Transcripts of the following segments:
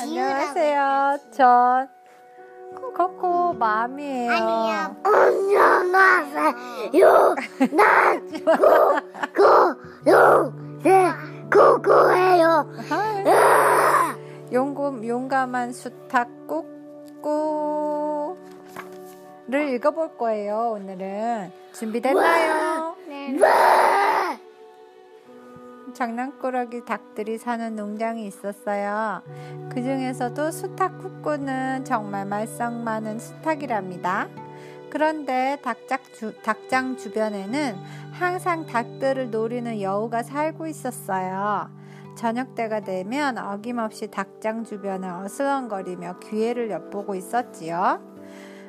안녕하세요. 전 코코 맘이에요. 아니야. 안녕하세요. 난 코코 용세 코코예요. 용감, 용감한 수탉 꾸꾸를 읽어볼 거예요. 오늘은 준비됐나요? 네. 장난꾸러기 닭들이 사는 농장이 있었어요. 그 중에서도 수탉 꾸꾸는 정말 말썽 많은 수탉이랍니다. 그런데 닭장, 주, 닭장 주 변에는 항상 닭들을 노리는 여우가 살고 있었어요. 저녁 때가 되면 어김없이 닭장 주변을 어슬렁거리며 기회를 엿보고 있었지요.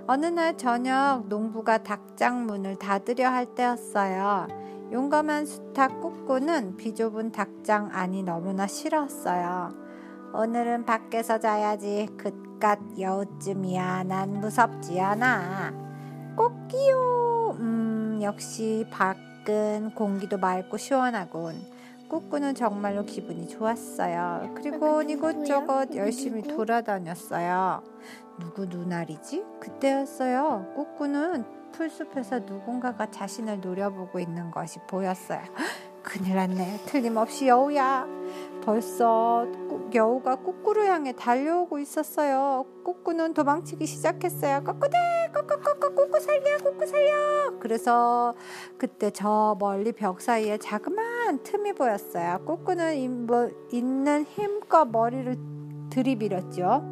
어느 날 저녁 농부가 닭장 문을 닫으려 할 때였어요. 용감한 수탉 꾸꾸는 비좁은 닭장 안이 너무나 싫었어요. 오늘은 밖에서 자야지. 그깟 여우쯤이야. 난 무섭지 않아. 꾸끼요. 음, 역시 밖은 공기도 맑고 시원하군. 꾸꾸는 정말로 기분이 좋았어요. 그리고 이곳저곳 열심히 돌아다녔어요. 누구 눈알이지? 그때였어요. 꾸꾸는 풀숲에서 누군가가 자신을 노려보고 있는 것이 보였어요. 큰일 났네. 틀림없이 여우야. 벌써 여우가 꾸꾸를 향해 달려오고 있었어요. 꾸꾸는 도망치기 시작했어요. 꾸꾸대, 꾸꾸꾸꾸, 꾸꾸 살려, 꾸꾸 살려. 그래서 그때 저 멀리 벽 사이에 자그마한 틈이 보였어요. 꾸꾸는 뭐, 있는 힘껏 머리를 들이밀었죠.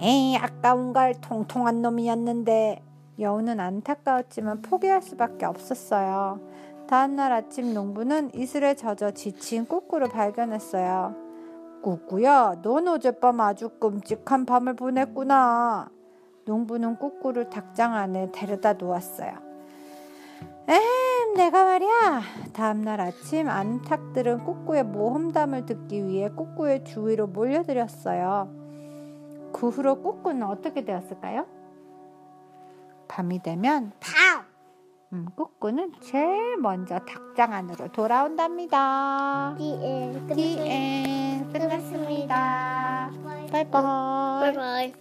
에이, 아까운 걸 통통한 놈이었는데. 여우는 안타까웠지만 포기할 수밖에 없었어요. 다음날 아침 농부는 이슬에 젖어 지친 꾸꾸를 발견했어요. 꾸꾸야, 넌 어젯밤 아주 끔찍한 밤을 보냈구나. 농부는 꾸꾸를 닭장 안에 데려다 놓았어요. 엠, 내가 말이야. 다음날 아침 안탁들은 꾸꾸의 모험담을 듣기 위해 꾸꾸의 주위로 몰려들었어요. 그 후로 꾸꾸는 어떻게 되었을까요? 밤이 되면 밥. 음, 꾸꾸는 제일 먼저 닭장 안으로 돌아온답니다. 디엔. 끝났습니다. 바이바이. 바이바이.